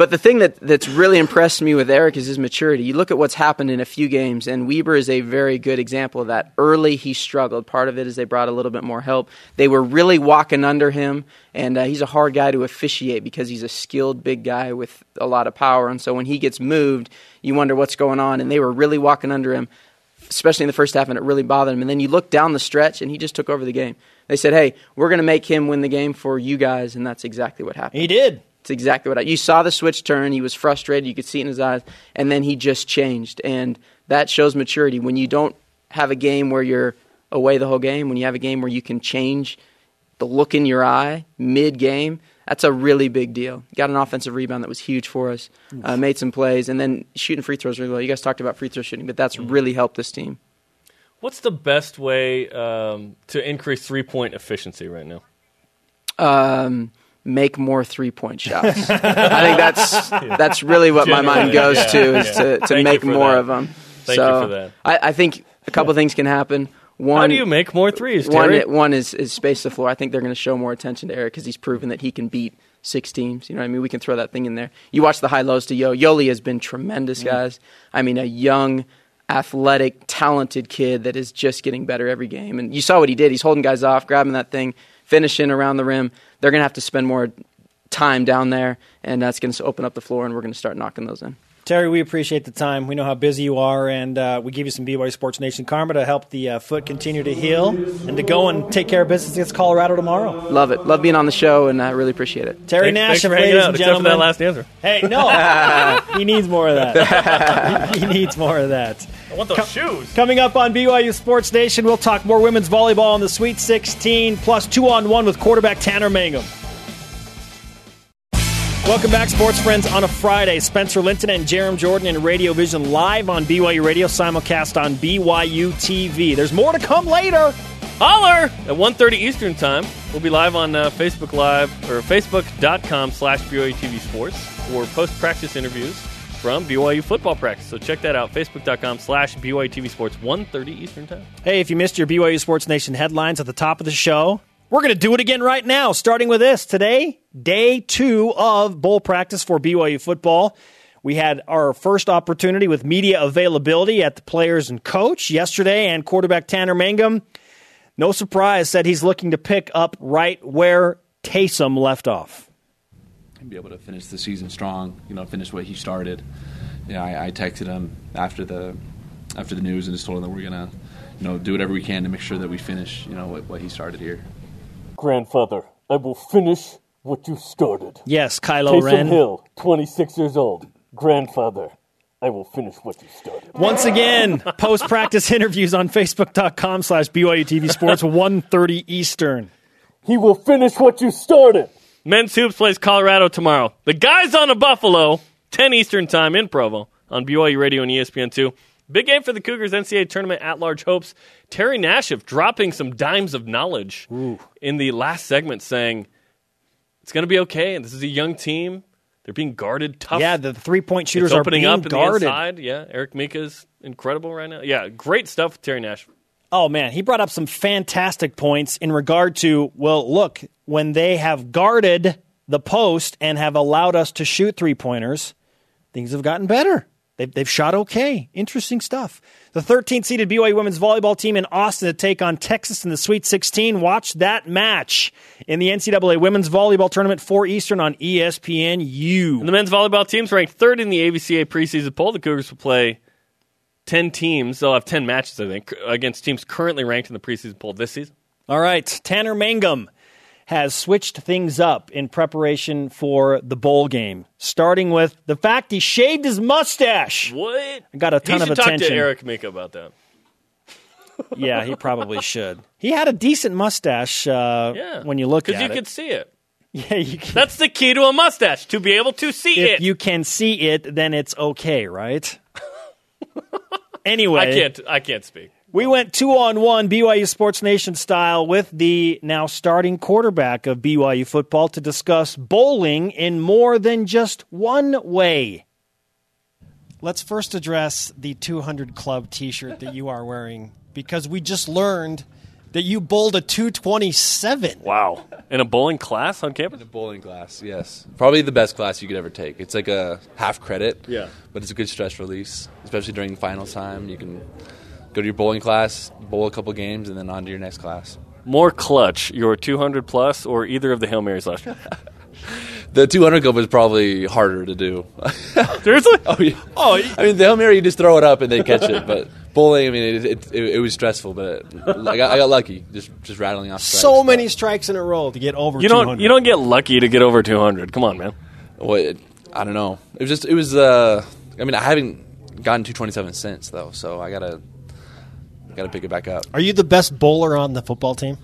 but the thing that that's really impressed me with Eric is his maturity. You look at what's happened in a few games, and Weber is a very good example of that. Early, he struggled. Part of it is they brought a little bit more help. They were really walking under him, and uh, he's a hard guy to officiate because he's a skilled big guy with a lot of power. And so when he gets moved, you wonder what's going on. And they were really walking under him especially in the first half, and it really bothered him. And then you look down the stretch, and he just took over the game. They said, "Hey, we're going to make him win the game for you guys," and that's exactly what happened. He did. It's exactly what I, you saw. The switch turn. He was frustrated. You could see it in his eyes, and then he just changed, and that shows maturity. When you don't have a game where you're away the whole game, when you have a game where you can change the look in your eye mid game, that's a really big deal. Got an offensive rebound that was huge for us. Uh, made some plays, and then shooting free throws really well. You guys talked about free throw shooting, but that's really helped this team. What's the best way um, to increase three point efficiency right now? um, make more three point [LAUGHS] shots. I think that's that's really what my mind goes yeah, to is yeah. to, to Thank make more that. of them. Thank so you for that. I, I think a couple things can happen. One, How do you make more threes, one, Terry? one is, is space the floor. I think they're going to show more attention to Eric because he's proven that he can beat six teams. You know what I mean? We can throw that thing in there. You watch the high lows to Yo. Yoeli has been tremendous, mm. guys. I mean, a young, athletic, talented kid that is just getting better every game. And you saw what he did. He's holding guys off, grabbing that thing, finishing around the rim. They're going to have to spend more time down there, and that's going to open up the floor, and we're going to start knocking those in. Terry, we appreciate the time. We know how busy you are, and uh, we give you some BYU Sports Nation karma to help the uh, foot continue to heal and to go and take care of business against Colorado tomorrow. Love it. Love being on the show, and I really appreciate it. Terry Thank- Nash, thanks for of hanging ladies out, and except for gentlemen. that last answer. Hey, no, [LAUGHS] he needs more of that. [LAUGHS] he needs more of that. I want those shoes. Coming up on BYU Sports Nation, we'll talk more women's volleyball in the Sweet 16, plus two on one with quarterback Tanner Mangum. Welcome back, sports friends, on a Friday. Spencer Linton and Jarom Jordan in Radio Vision live on BYU Radio, simulcast on BYU TV. There's more to come later. Holler! At 1.30 Eastern Time, we'll be live on uh, Facebook Live, or facebook.com slash BYU TV Sports for post-practice interviews from BYU football practice. So check that out, facebook.com slash BYU TV Sports, 1.30 Eastern Time. Hey, if you missed your BYU Sports Nation headlines at the top of the show, we're going to do it again right now, starting with this. Today, day two of bowl practice for BYU football. We had our first opportunity with media availability at the players and coach yesterday, and quarterback Tanner Mangum, no surprise, said he's looking to pick up right where Taysom left off. and be able to finish the season strong. You know, finish what he started. You know, I, I texted him after the after the news and just told him that we're gonna, you know, do whatever we can to make sure that we finish. You know, what, what he started here. Grandfather, I will finish what you started. Yes, Kylo Taysom Ren. Hill, 26 years old. Grandfather, I will finish what you started. Once again, post practice interviews on Facebook.com slash BYU TV Sports, 1.30 Eastern. He will finish what you started. Men's Hoops plays Colorado tomorrow. The guys on a Buffalo, 10 Eastern Time in Provo on BYU Radio and E ESPN2. Big game for the Cougars NCAA tournament at large hopes. Terry Nashif dropping some dimes of knowledge in the last segment, saying it's going to be okay. And this is a young team; they're being guarded tough. Yeah, the three point it's shooters are opening being up guarded. inside. Yeah, Eric Mika's incredible right now. Yeah, great stuff Terry Nashif. Oh man, he brought up some fantastic points in regard to well, look, when they have guarded the post and have allowed us to shoot three pointers, things have gotten better. They've, they've shot okay. Interesting stuff. The 13th seeded BYU women's volleyball team in Austin to take on Texas in the Sweet 16. Watch that match in the NCAA women's volleyball tournament 4 Eastern on ESPNU. And the men's volleyball team's ranked third in the AVCA preseason poll. The Cougars will play 10 teams. They'll have 10 matches, I think, against teams currently ranked in the preseason poll this season. All right, Tanner Mangum has switched things up in preparation for the bowl game, starting with the fact he shaved his mustache. What? I got a ton he of should talk to Eric Mika about that. [LAUGHS] Yeah, he probably should. He had a decent mustache uh, Yeah. when you look Because at you could see it. yeah, you can, That's the key to a mustache, to be able to see if it. you can see it, then it's okay, right? [LAUGHS] anyway, I can't. I can't speak. We went two on one BYU Sports Nation style with the now starting quarterback of BYU football to discuss bowling in more than just one way. Let's first address the 200 Club t shirt that you are wearing because we just learned that you bowled a 227. Wow. In a bowling class on campus? In a bowling class, yes. Probably the best class you could ever take. It's like a half credit. Yeah. But it's a good stress release, especially during final time. You can go to your bowling class, bowl a couple games, and then on to your next class. More clutch, your 200 plus, or either of the Hail Marys last year? [LAUGHS] The 200 club is probably harder to do. [LAUGHS] Seriously? oh, yeah. oh, I mean, the Hail Mary, you just throw it up and they catch it. But [LAUGHS] bowling, I mean, it, it, it, it was stressful, but I got, I got lucky, just just rattling off strikes. So many strikes in a row to get over You 200. don't. You don't get lucky to get over 200. Come on, man. Well, it, I don't know. It was just, it was, uh, I mean, I haven't gotten 227 since, though, so I gotta, gotta pick it back up. Are you the best bowler on the football team?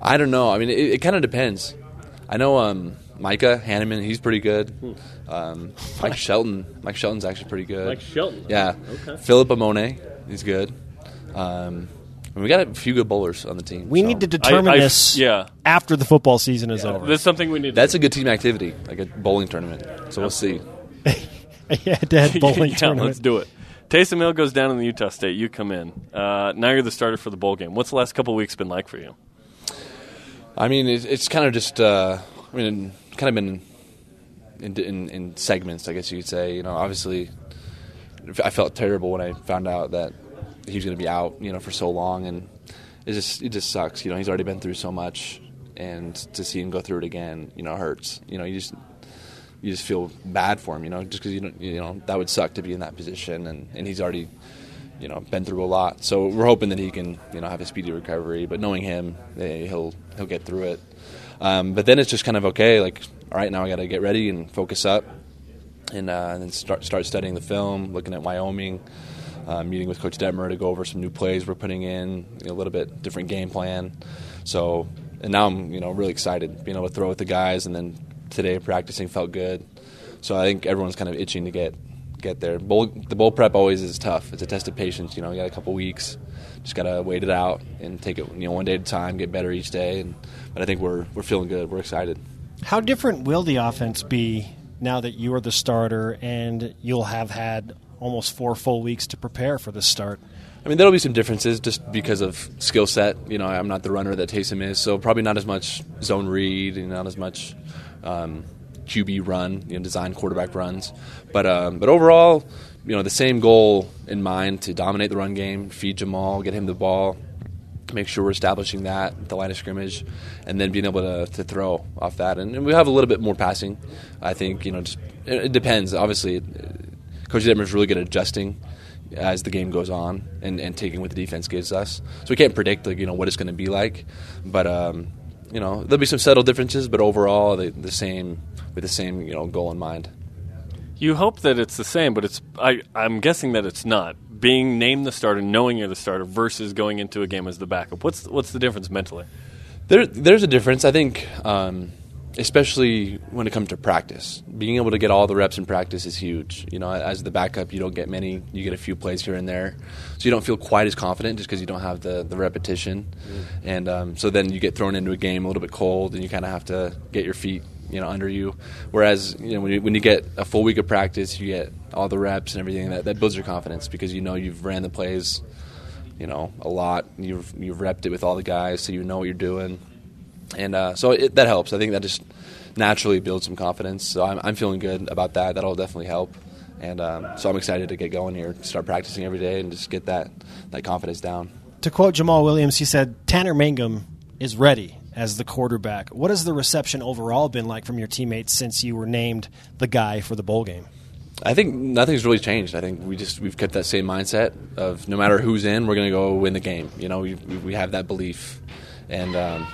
I don't know. I mean, it, it kind of depends. I know um, Micah Hannemann, he's pretty good. Um, Mike Shelton, Mike Shelton's actually pretty good. Mike Shelton. Yeah. Okay. Philip Amone, he's good. Um, and we got a few good bowlers on the team. We so. need to determine I- this yeah. after the football season is over. That's something we need. That's a good team activity, like a bowling tournament. So we'll see. head to head bowling yeah, tournament. let's do it. Taysom Hill goes down in the Utah State. You come in. Uh, now you're the starter for the bowl game. What's the last couple weeks been like for you? I mean, it's, it's kind of just, uh, I mean, kind of been in, in, in segments, I guess you could say. You know, obviously, I felt terrible when I found out that he was going to be out, you know, for so long, and it just it just sucks. You know, he's already been through so much, and to see him go through it again, you know, hurts. You know, you just you just feel bad for him, you know, just because you don't, you know that would suck to be in that position, and, and he's already, you know, been through a lot. So we're hoping that he can, you know, have a speedy recovery. But knowing him, eh, he'll he'll get through it. Um, but then it's just kind of okay. Like, all right, now I got to get ready and focus up, and, uh, and then start start studying the film, looking at Wyoming, uh, meeting with Coach Detmer to go over some new plays we're putting in, you know, a little bit different game plan. So, and now I'm you know really excited being able to throw with the guys, and then today practicing felt good. So I think everyone's kind of itching to get get there. Bowl, the bowl prep always is tough. It's a test of patience. You know, you got a couple weeks, just gotta wait it out and take it you know one day at a time, get better each day. And but I think we're we're feeling good. We're excited. How different will the offense be now that you are the starter and you'll have had almost four full weeks to prepare for the start? I mean, there'll be some differences just because of skill set. You know, I'm not the runner that Taysom is, so probably not as much zone read and not as much um, QB run, you know, design quarterback runs. But um, but overall, you know, the same goal in mind to dominate the run game, feed Jamaal, get him the ball, make sure we're establishing that at the line of scrimmage, and then being able to, to throw off that. And, and we have a little bit more passing. I think you know, just it, it depends. Obviously, Coach Detmer's really good at adjusting as the game goes on and, and taking what the defense gives us. So we can't predict like you know what it's going to be like, but um, you know there'll be some subtle differences, but overall the, the same with the same you know goal in mind. You hope that it's the same, but it's. I, I'm guessing that it's not. Being named the starter, knowing you're the starter, versus going into a game as the backup. What's what's the difference mentally? There, there's a difference. I think um, especially when it comes to practice. Being able to get all the reps in practice is huge. You know, as the backup, you don't get many. You get a few plays here and there, so you don't feel quite as confident just because you don't have the the repetition. And um, so then you get thrown into a game a little bit cold, and you kind of have to get your feet you know under you. Whereas you know when you, when you get a full week of practice, you get all the reps and everything. That that builds your confidence because you know you've ran the plays, you know, a lot. You've you've repped it with all the guys, so you know what you're doing and uh, so it, that helps. I think that just naturally builds some confidence. So I'm, I'm feeling good about that. That'll definitely help. And um, so I'm excited to get going here, start practicing every day, and just get that that confidence down. To quote Jamaal Williams, he said, Tanner Mangum is ready as the quarterback. What has the reception overall been like from your teammates since you were named the guy for the bowl game? I think nothing's really changed. I think we just we've kept that same mindset of no matter who's in, we're going to go win the game. You know, we we have that belief, and um,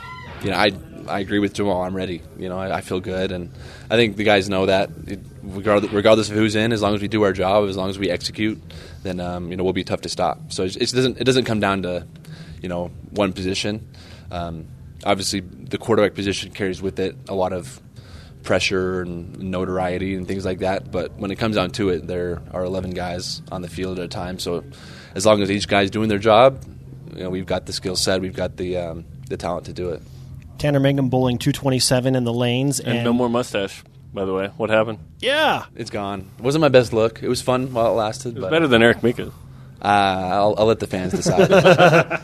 you know, I I agree with Jamaal. I'm ready. You know, I, I feel good, and I think the guys know that. It, regardless, regardless of who's in, as long as we do our job, as long as we execute, then um, you know we'll be tough to stop. So it, it doesn't it doesn't come down to you know one position. Um, obviously, the quarterback position carries with it a lot of pressure and notoriety and things like that. But when it comes down to it, there are 11 guys on the field at a time. So as long as each guy's doing their job, you know, we've got the skill set, we've got the um, the talent to do it. Tanner Mangum bowling 227 in the lanes. And, And, no more mustache, by the way. What happened? Yeah. It's gone. It wasn't my best look. It was fun while it lasted. It was but better than Eric Mika. Uh, I'll, I'll let the fans decide.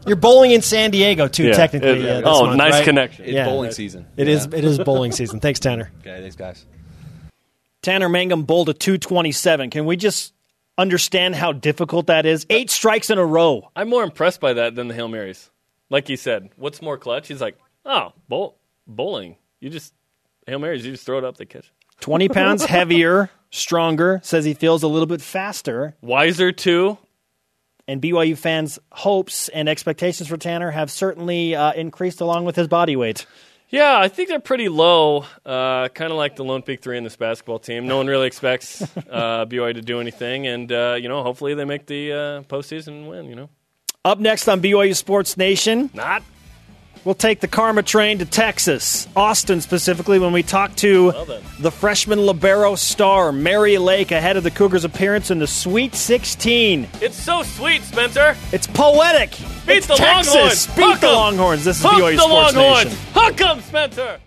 [LAUGHS] You're bowling in San Diego, too, Yeah. technically. It- uh, oh, month, nice right? connection. It's bowling season. It is. Yeah. It is bowling season. Thanks, Tanner. okay, thanks, guys. Tanner Mangum bowled a 227. Can we just understand how difficult that is? Eight strikes in a row. I'm more impressed by that than the Hail Marys. Like he said, what's more clutch? He's like, oh, bowl, bowling. You just, Hail Marys, you just throw it up, they catch. 20 pounds [LAUGHS] heavier, stronger, says he feels a little bit faster. Wiser, too. And BYU fans' hopes and expectations for Tanner have certainly uh, increased along with his body weight. Yeah, I think they're pretty low, uh, kind of like the Lone Peak Three in this basketball team. No one really expects [LAUGHS] uh, BYU to do anything, and uh, you know, hopefully they make the uh, postseason and win. You know, Up next on BYU Sports Nation, not. We'll take the Karma train to Texas, Austin specifically, when we talk to Well the freshman libero star Mary Lake ahead of the Cougars' appearance in the Sweet 16. It's so sweet, Spencer. It's poetic. Beat it's the Texas. Longhorns. Beat the 'em. Longhorns. This is Hook BYU the Sports Longhorns. Nation. Hook 'em, Spencer.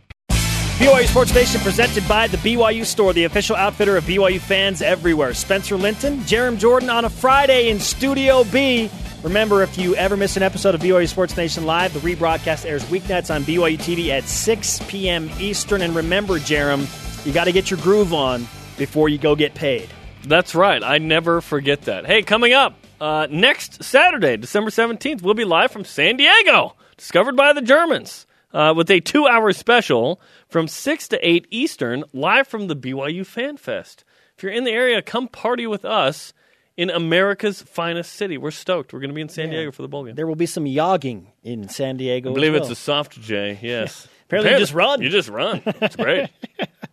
BYU Sports Nation presented by the BYU Store, the official outfitter of BYU fans everywhere. Spencer Linton, Jarom Jordan on a Friday in Studio B. Remember, if you ever miss an episode of BYU Sports Nation Live, the rebroadcast airs weeknights on BYU TV at 6 p.m. Eastern. And remember, Jarom, you got to get your groove on before you go get paid. That's right. I never forget that. Hey, coming up uh, next Saturday, December 17th, we'll be live from San Diego, discovered by the Germans, uh, with a two hour special from 6 to 8 Eastern, live from the BYU Fan Fest. If you're in the area, come party with us in America's finest city. We're stoked. We're going to be in San Diego for the bowl game. There will be some yogging in San Diego. I believe as it's a soft J, yes. [LAUGHS] Apparently you just run. You just run. It's great. [LAUGHS]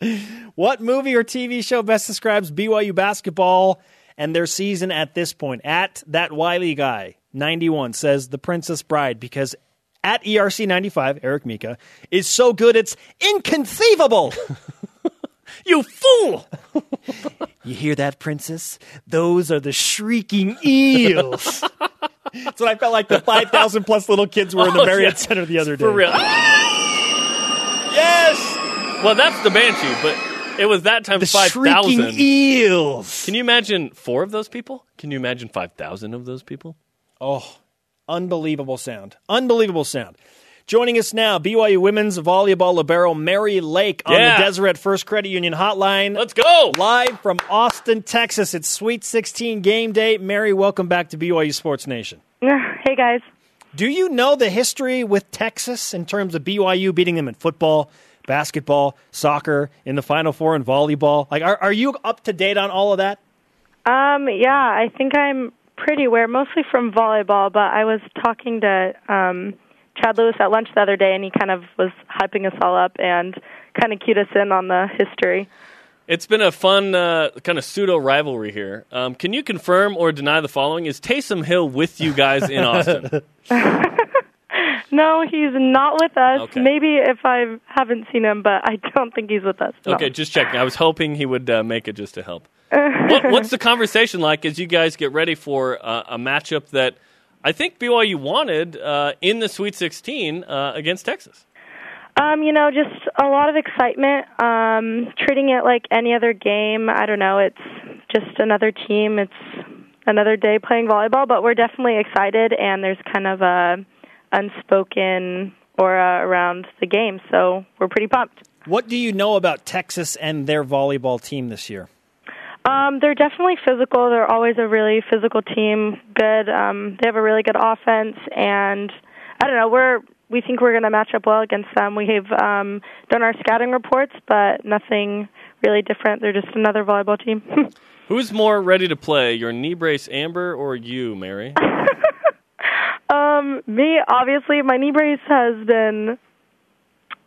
[LAUGHS] What movie or TV show best describes BYU basketball and their season at this point? At that Wiley guy, 91, says The Princess Bride because at E ERC 95, Eric Mika, is so good it's inconceivable. You fool! [LAUGHS] you hear that, Princess? Those are the shrieking eels. [LAUGHS] That's what I felt like the 5,000 plus little kids were in the Oh, Marriott yeah. Center the other day. For real. Ah! yes! Well, that's the Banshee, but it was that times The 5,000. eels. Can you imagine four of those people? Can you imagine 5,000 of those people? Oh, unbelievable sound. Unbelievable sound. Joining us now, BYU women's volleyball libero Mary Lake on Yeah. the Deseret First Credit Union hotline. Let's go. Live from Austin, Texas. It's Sweet 16 game day. Mary, welcome back to BYU Sports Nation. [SIGHS] Hey guys. Do you know the history with Texas in terms of BYU beating them in football, basketball, soccer, in the Final Four, and volleyball? Like, are, are you up to date on all of that? Um, yeah, I think I'm pretty aware, mostly from volleyball. But I was talking to um, Chad Lewis at lunch the other day, and he kind of was hyping us all up and kind of cued us in on the history. It's been a fun uh, kind of pseudo rivalry here. Um, can you confirm or deny the following? Is Taysom Hill with you guys in [LAUGHS] Austin? [LAUGHS] No, he's not with us. Okay. Maybe if I haven't seen him, but I don't think he's with us. No. Okay, just checking. I was hoping he would uh, make it just to help. [LAUGHS] what, what's the conversation like as you guys get ready for uh, a matchup that I think BYU wanted uh, in the Sweet 16 uh, against Texas? Um, you know, just a lot of excitement. Um, treating it like any other game. I don't know. It's just another team. It's another day playing volleyball, but we're definitely excited, and there's kind of a unspoken aura around the game, so we're pretty pumped. What do you know about Texas and their volleyball team this year? Um, they're definitely physical. They're always a really physical team. Good. Um, they have a really good offense, and I don't know. We're we think we're going to match up well against them. We have um, done our scouting reports, but nothing really different. They're just another volleyball team. [LAUGHS] Who's more ready to play, your knee brace Amber or you, Mary? [LAUGHS] um, me, obviously, my knee brace has been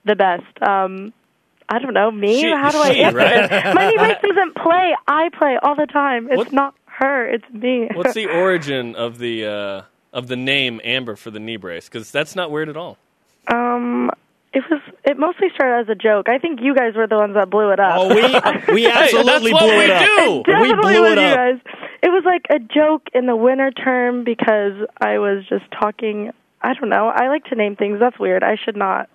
the best. Um, I don't know me. She- How do I she, answer right? this? [LAUGHS] My knee brace [LAUGHS] doesn't play. I play all the time. It's What- not her. It's me. What's the [LAUGHS] origin of the uh, of the name Amber for the knee brace? Because that's not weird at all. Um, it was. It mostly started as a joke. I think you guys were the ones that blew it up. Oh, we we absolutely blew it up. do. We blew was it you up. guys. It was like a joke in the winter term because I was just talking. I don't know. I like to name things. That's weird. I should not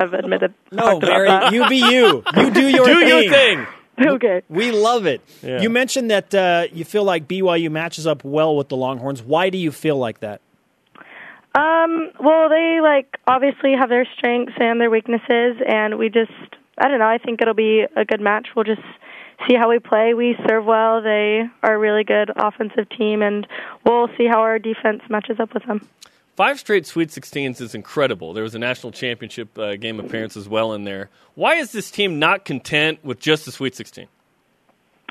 have admitted. No, talked about Mary, that. you be you. You do [LAUGHS] your Do thing. your thing. okay. We love it. Yeah. You mentioned that uh, you feel like BYU matches up well with the Longhorns. Why do you feel like that? Um, well, they like obviously have their strengths and their weaknesses, and we just I don't know. I think it'll be a good match. We'll just see how we play. We serve well. They are a really good offensive team, and we'll see how our defense matches up with them. Five straight Sweet 16s is incredible. There was a national championship uh, game appearance as well in there. Why is this team not content with just the Sweet 16?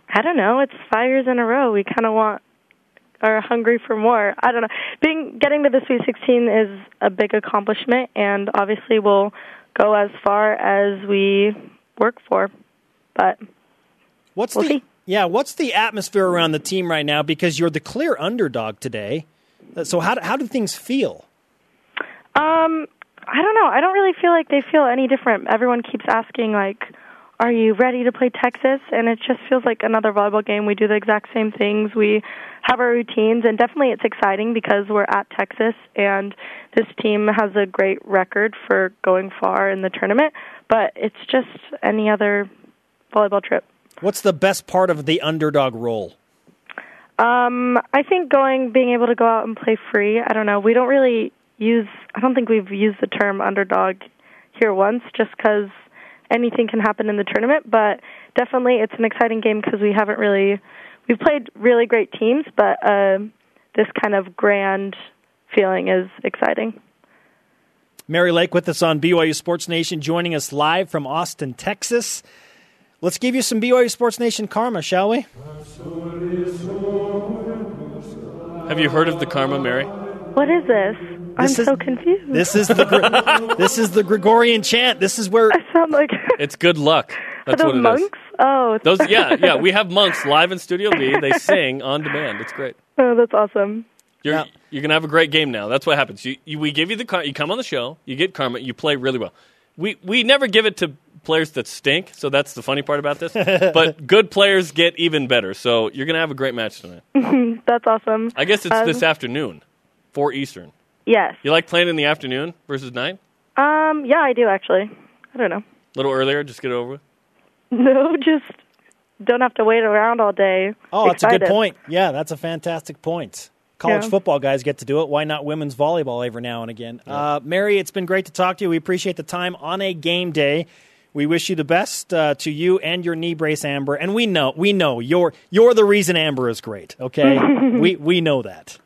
I don't know. It's five years in a row. We kind of want are hungry for more. I don't know. Being getting to the Sweet 16 is a big accomplishment, and obviously we'll go as far as we work for. But What's We'll the see. yeah? What's the atmosphere around the team right now? Because you're the clear underdog today. So how do, how do things feel? Um, I don't know. I don't really feel like they feel any different. Everyone keeps asking like, "Are you ready to play Texas?" And it just feels like another volleyball game. We do the exact same things. We have our routines, and definitely it's exciting because we're at Texas, and this team has a great record for going far in the tournament. But it's just any other volleyball trip. What's the best part of the underdog role? Um, I think going, being able to go out and play free. I don't know. We don't really use. I don't think we've used the term underdog here once, just because anything can happen in the tournament. But definitely, it's an exciting game because we haven't really. We've played really great teams, but uh, this kind of grand feeling is exciting. Mary Lake with us on BYU Sports Nation, joining us live from Austin, Texas. Let's give you some BYU Sports Nation karma, shall we? Have you heard of the karma, Mary? What is this? I'm This is- so confused. This is the [LAUGHS] this is the Gregorian chant. This is where I sound like [LAUGHS] It's good luck. are That's what those it is. monks? Oh, Those, yeah, [LAUGHS] yeah. We have monks live in Studio B. They sing on demand. It's great. oh, that's awesome. You're Yeah. you're gonna have a great game now. That's what happens. You, you we give you the car. You come on the show. You get karma. You play really well. We we never give it to players that stink. So that's the funny part about this. [LAUGHS] but good players get even better. So you're gonna have a great match tonight. [LAUGHS] That's awesome. I guess it's Um, this afternoon, four Eastern. Yes. You like playing in the afternoon versus night? Um, yeah, I do actually. I don't know. A little earlier, just get it over with. [LAUGHS] No, just don't have to wait around all day. Oh, that's a good point. Yeah, that's a fantastic point. College Yeah. football guys get to do it. Why not women's volleyball every now and again? Uh, Mary, it's been great to talk to you. We appreciate the time on a game day. We wish you the best uh, to you and your knee brace, Amber. And we know, we know you're you're the reason Amber is great. Okay, [LAUGHS] we we know that.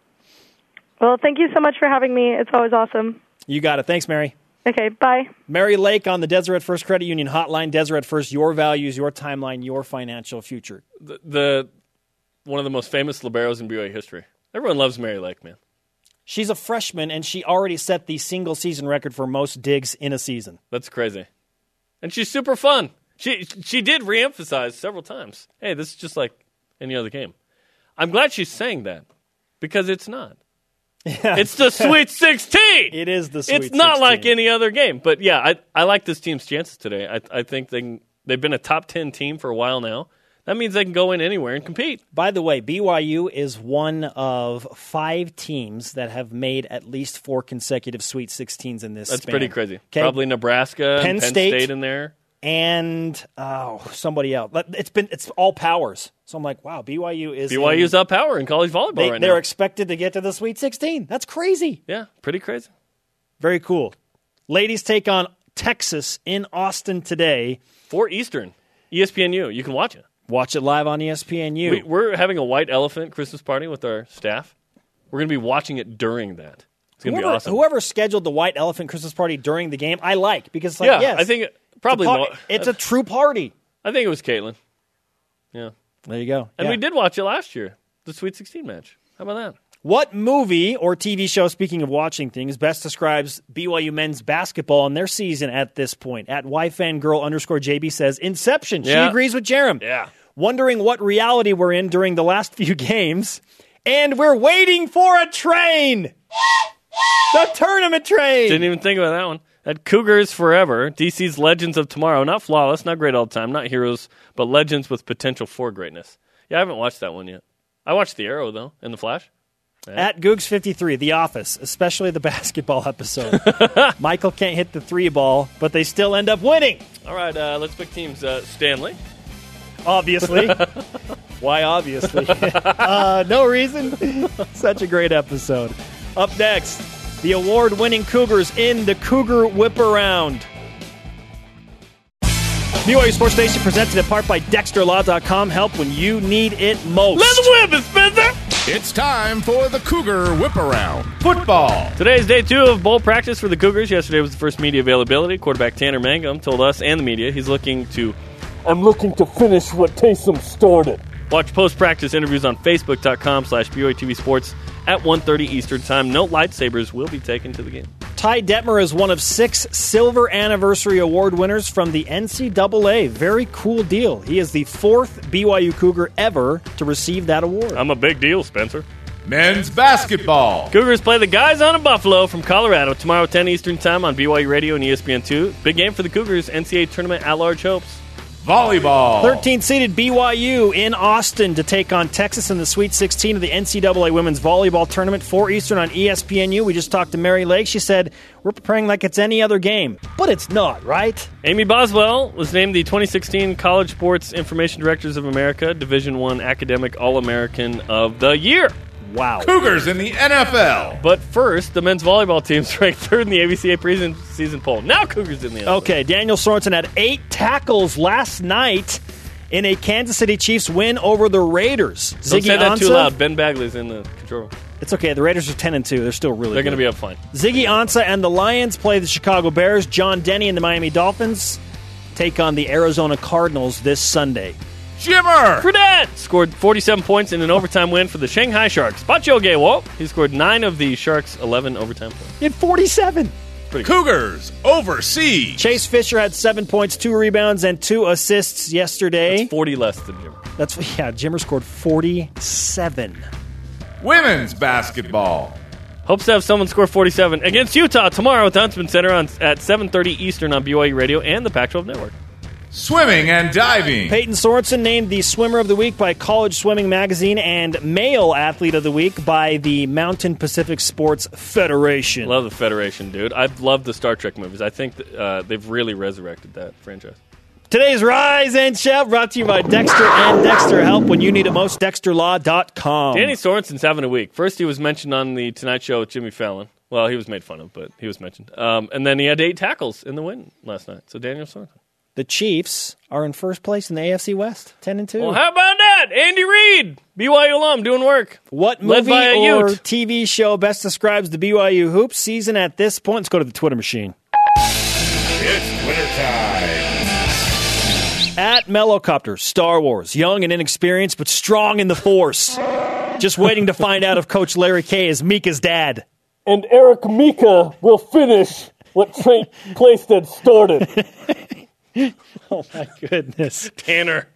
Well, thank you so much for having me. It's always awesome. You got it. Thanks, Mary. Okay, bye. Mary Lake on the Deseret First Credit Union hotline. Deseret First, your values, your timeline, your financial future. The, the one of the most famous liberos in BYU history. Everyone loves Mary Lake, man. She's a freshman, and she already set the single season record for most digs in a season. That's crazy. And she's super fun. She she did reemphasize several times. Hey, this is just like any other game. I'm glad she's saying that because it's not. Yeah. It's the [LAUGHS] Sweet 16. It is the Sweet It's not 16. like any other game. But yeah, I, I like this team's chances today. I, I think they they've been a top 10 team for a while now. That means they can go in anywhere and compete. By the way, BYU is one of five teams that have made at least four consecutive Sweet 16s in this. That's span. pretty crazy. Okay? Probably Nebraska, Penn Penn State. State in there. and oh, somebody else. It's been it's all powers. So I'm like, wow, BYU is BYU's in, up power in college volleyball They, right they're now. expected to get to the Sweet 16. That's crazy. yeah, pretty crazy. Very cool. Ladies take on Texas in Austin today. Four Eastern, ESPNU. You can watch it. Watch it live on ESPNU. We, we're having a white elephant Christmas party with our staff. We're going to be watching it during that. It's going to be awesome. whoever scheduled the White Elephant Christmas party during the game, I like because it's like, yeah, yes, I think it- probably it's a, par- it's a true party. I think it was Caitlin. Yeah, There you go. and Yeah. we did watch it last year, the Sweet 16 match. How about that? What movie or TV show, speaking of watching things, best describes BYU men's basketball and their season at this point? At YFanGirl underscore JB says Inception. She Yeah. agrees with Jarom. Yeah. Wondering what reality we're in during the last [LAUGHS] few games. And we're waiting for a train. the tournament train. Didn't even think about that one. At Cougars Forever, DC's Legends of Tomorrow. Not flawless, not great all the time, not heroes, but legends with potential for greatness. Yeah, I haven't watched that one yet. I watched The Arrow, though, and The Flash. At Googs53, The Office, especially the [LAUGHS] basketball episode. [LAUGHS] Michael can't hit the three ball, but they still end up winning. All right, uh, let's pick teams. Uh, Stanley. Obviously. [LAUGHS] Why, obviously? uh, no reason. Such a great episode. Up next, the award winning Cougars in the Cougar Whip Around. BYU Sports Nation presented in part by DexterLaw.com. Help when you need it most. Let's whip it, Spencer! It's time for the Cougar Whip Around Football. Today is day two of bowl practice for the Cougars. Yesterday was the first media availability. Quarterback Tanner Mangum told us and the media he's looking to I'm looking to finish what Taysom started. watch post-practice interviews on Facebook.com slash BYU TV Sports at 1.30 Eastern Time. No lightsabers will be taken to the game. Ty Detmer is one of six Silver Anniversary Award winners from the NCAA. Very cool deal. He is the fourth BYU Cougar ever to receive that award. I'm a big deal, Spencer. Men's basketball. Cougars play the guys on a Buffalo from Colorado tomorrow 10 Eastern Time on BYU Radio and E ESPN2. Big game for the Cougars. NCAA tournament at large hopes. Volleyball. 13 seeded BYU in Austin to take on Texas in the Sweet 16 of the NCAA Women's Volleyball Tournament, 4 Eastern on ESPNU. We just talked to Mary Lake. She said, We're preparing like it's any other game. But it's not, right? Amy Boswell was named the 2016 College Sports Information Directors of America Division One Academic All-American of the Year. Wow. Cougars in the NFL. But first, the men's volleyball team's [LAUGHS] ranked third in the AVCA preseason poll. Now Cougars in the NFL. Okay, Daniel Sorensen had eight tackles last night in a Kansas City Chiefs win over the Raiders. Don't Ziggy say that too loud. Ben Bagley's in the control room. It's okay. The Raiders are 10 and 2. They're still really They're going to be up fine. Ziggy Ansah and the Lions play the Chicago Bears. John Denney and the Miami Dolphins take on the Arizona Cardinals this Sunday. Jimmer. Fredette scored 47 points in an overtime win for the Shanghai Sharks. Bacho Gawo, he scored nine of the Sharks' 11 overtime points. He had 47. Cougars overseas. Chase Fisher had seven points, two rebounds, and two assists yesterday. 40 less than Jim. That's yeah. Jimmer scored 47. Women's basketball. Hopes to have someone score 47 against Utah tomorrow at the Huntsman Center on, at 7.30 Eastern on BYU Radio and the Pac-12 Network. Swimming and diving. Peyton Sorensen named the Swimmer of the Week by College Swimming Magazine and Male Athlete of the Week by the Mountain Pacific Sports Federation. Love the Federation, dude. I love the Star Trek movies. I think that, uh, they've really resurrected that franchise. Today's Rise and Shout brought to you by Dexter and Dexter Help when you need it most. DexterLaw.com. Danny Sorensen's having a week. First, he was mentioned on the Tonight Show with Jimmy Fallon. Well, he was made fun of, but he was mentioned. Um, and then he had eight tackles in the win last night. So Daniel Sorensen. The Chiefs are in first place in the AFC West, 10 and 2. Well, how about that? Andy Reid, BYU alum, doing work. What movie or Ute. TV show best describes the BYU hoops season at this point? Let's go to the Twitter machine. It's Twitter time. At Mellowcopter, Star Wars, young and inexperienced, but strong in the Force. Just waiting to find out if Coach Larry K is Mika's dad. And Eric Mika will finish what Trent Plaisted started. [LAUGHS] [LAUGHS] Oh my goodness. Tanner.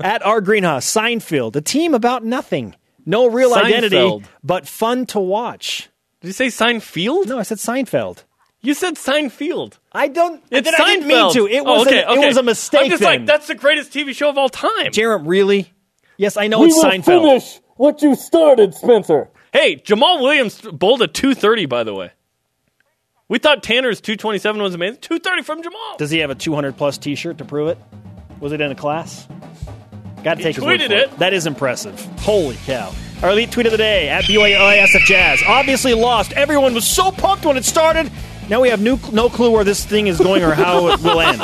At our greenhouse, Seinfeld, a team about nothing. No real identity, but fun to watch. Did you say Seinfeld? No, I said Seinfeld. You said Seinfeld. I don't. It's then I didn't mean to. It Oh, was okay, a, okay. it was a mistake. I'm just then. like that's the greatest TV show of all time. Jarom, really? Yes, I know we it's will Seinfeld. finish what you started, Spencer. Hey, Jamaal Williams bowled a 230, by the way. We thought Tanner's 227 was amazing. 230 from Jamaal. Does he have a 200 plus T-shirt to prove it? Was it in a class? Got to take his word tweeted for it. That is impressive. Holy cow! Our elite tweet of the day at BYLASF Jazz. Obviously lost. Everyone was so pumped when it started. Now we have no, no clue where this thing is going or how it will end.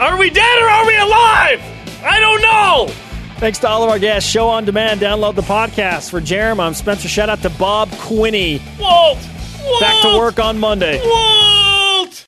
Are we dead or are we alive? I don't know. Thanks to all of our guests. Show on demand. Download the podcast. For Jarom, I'm Spencer. Shout out to Bob Quinney. Back to work on Monday.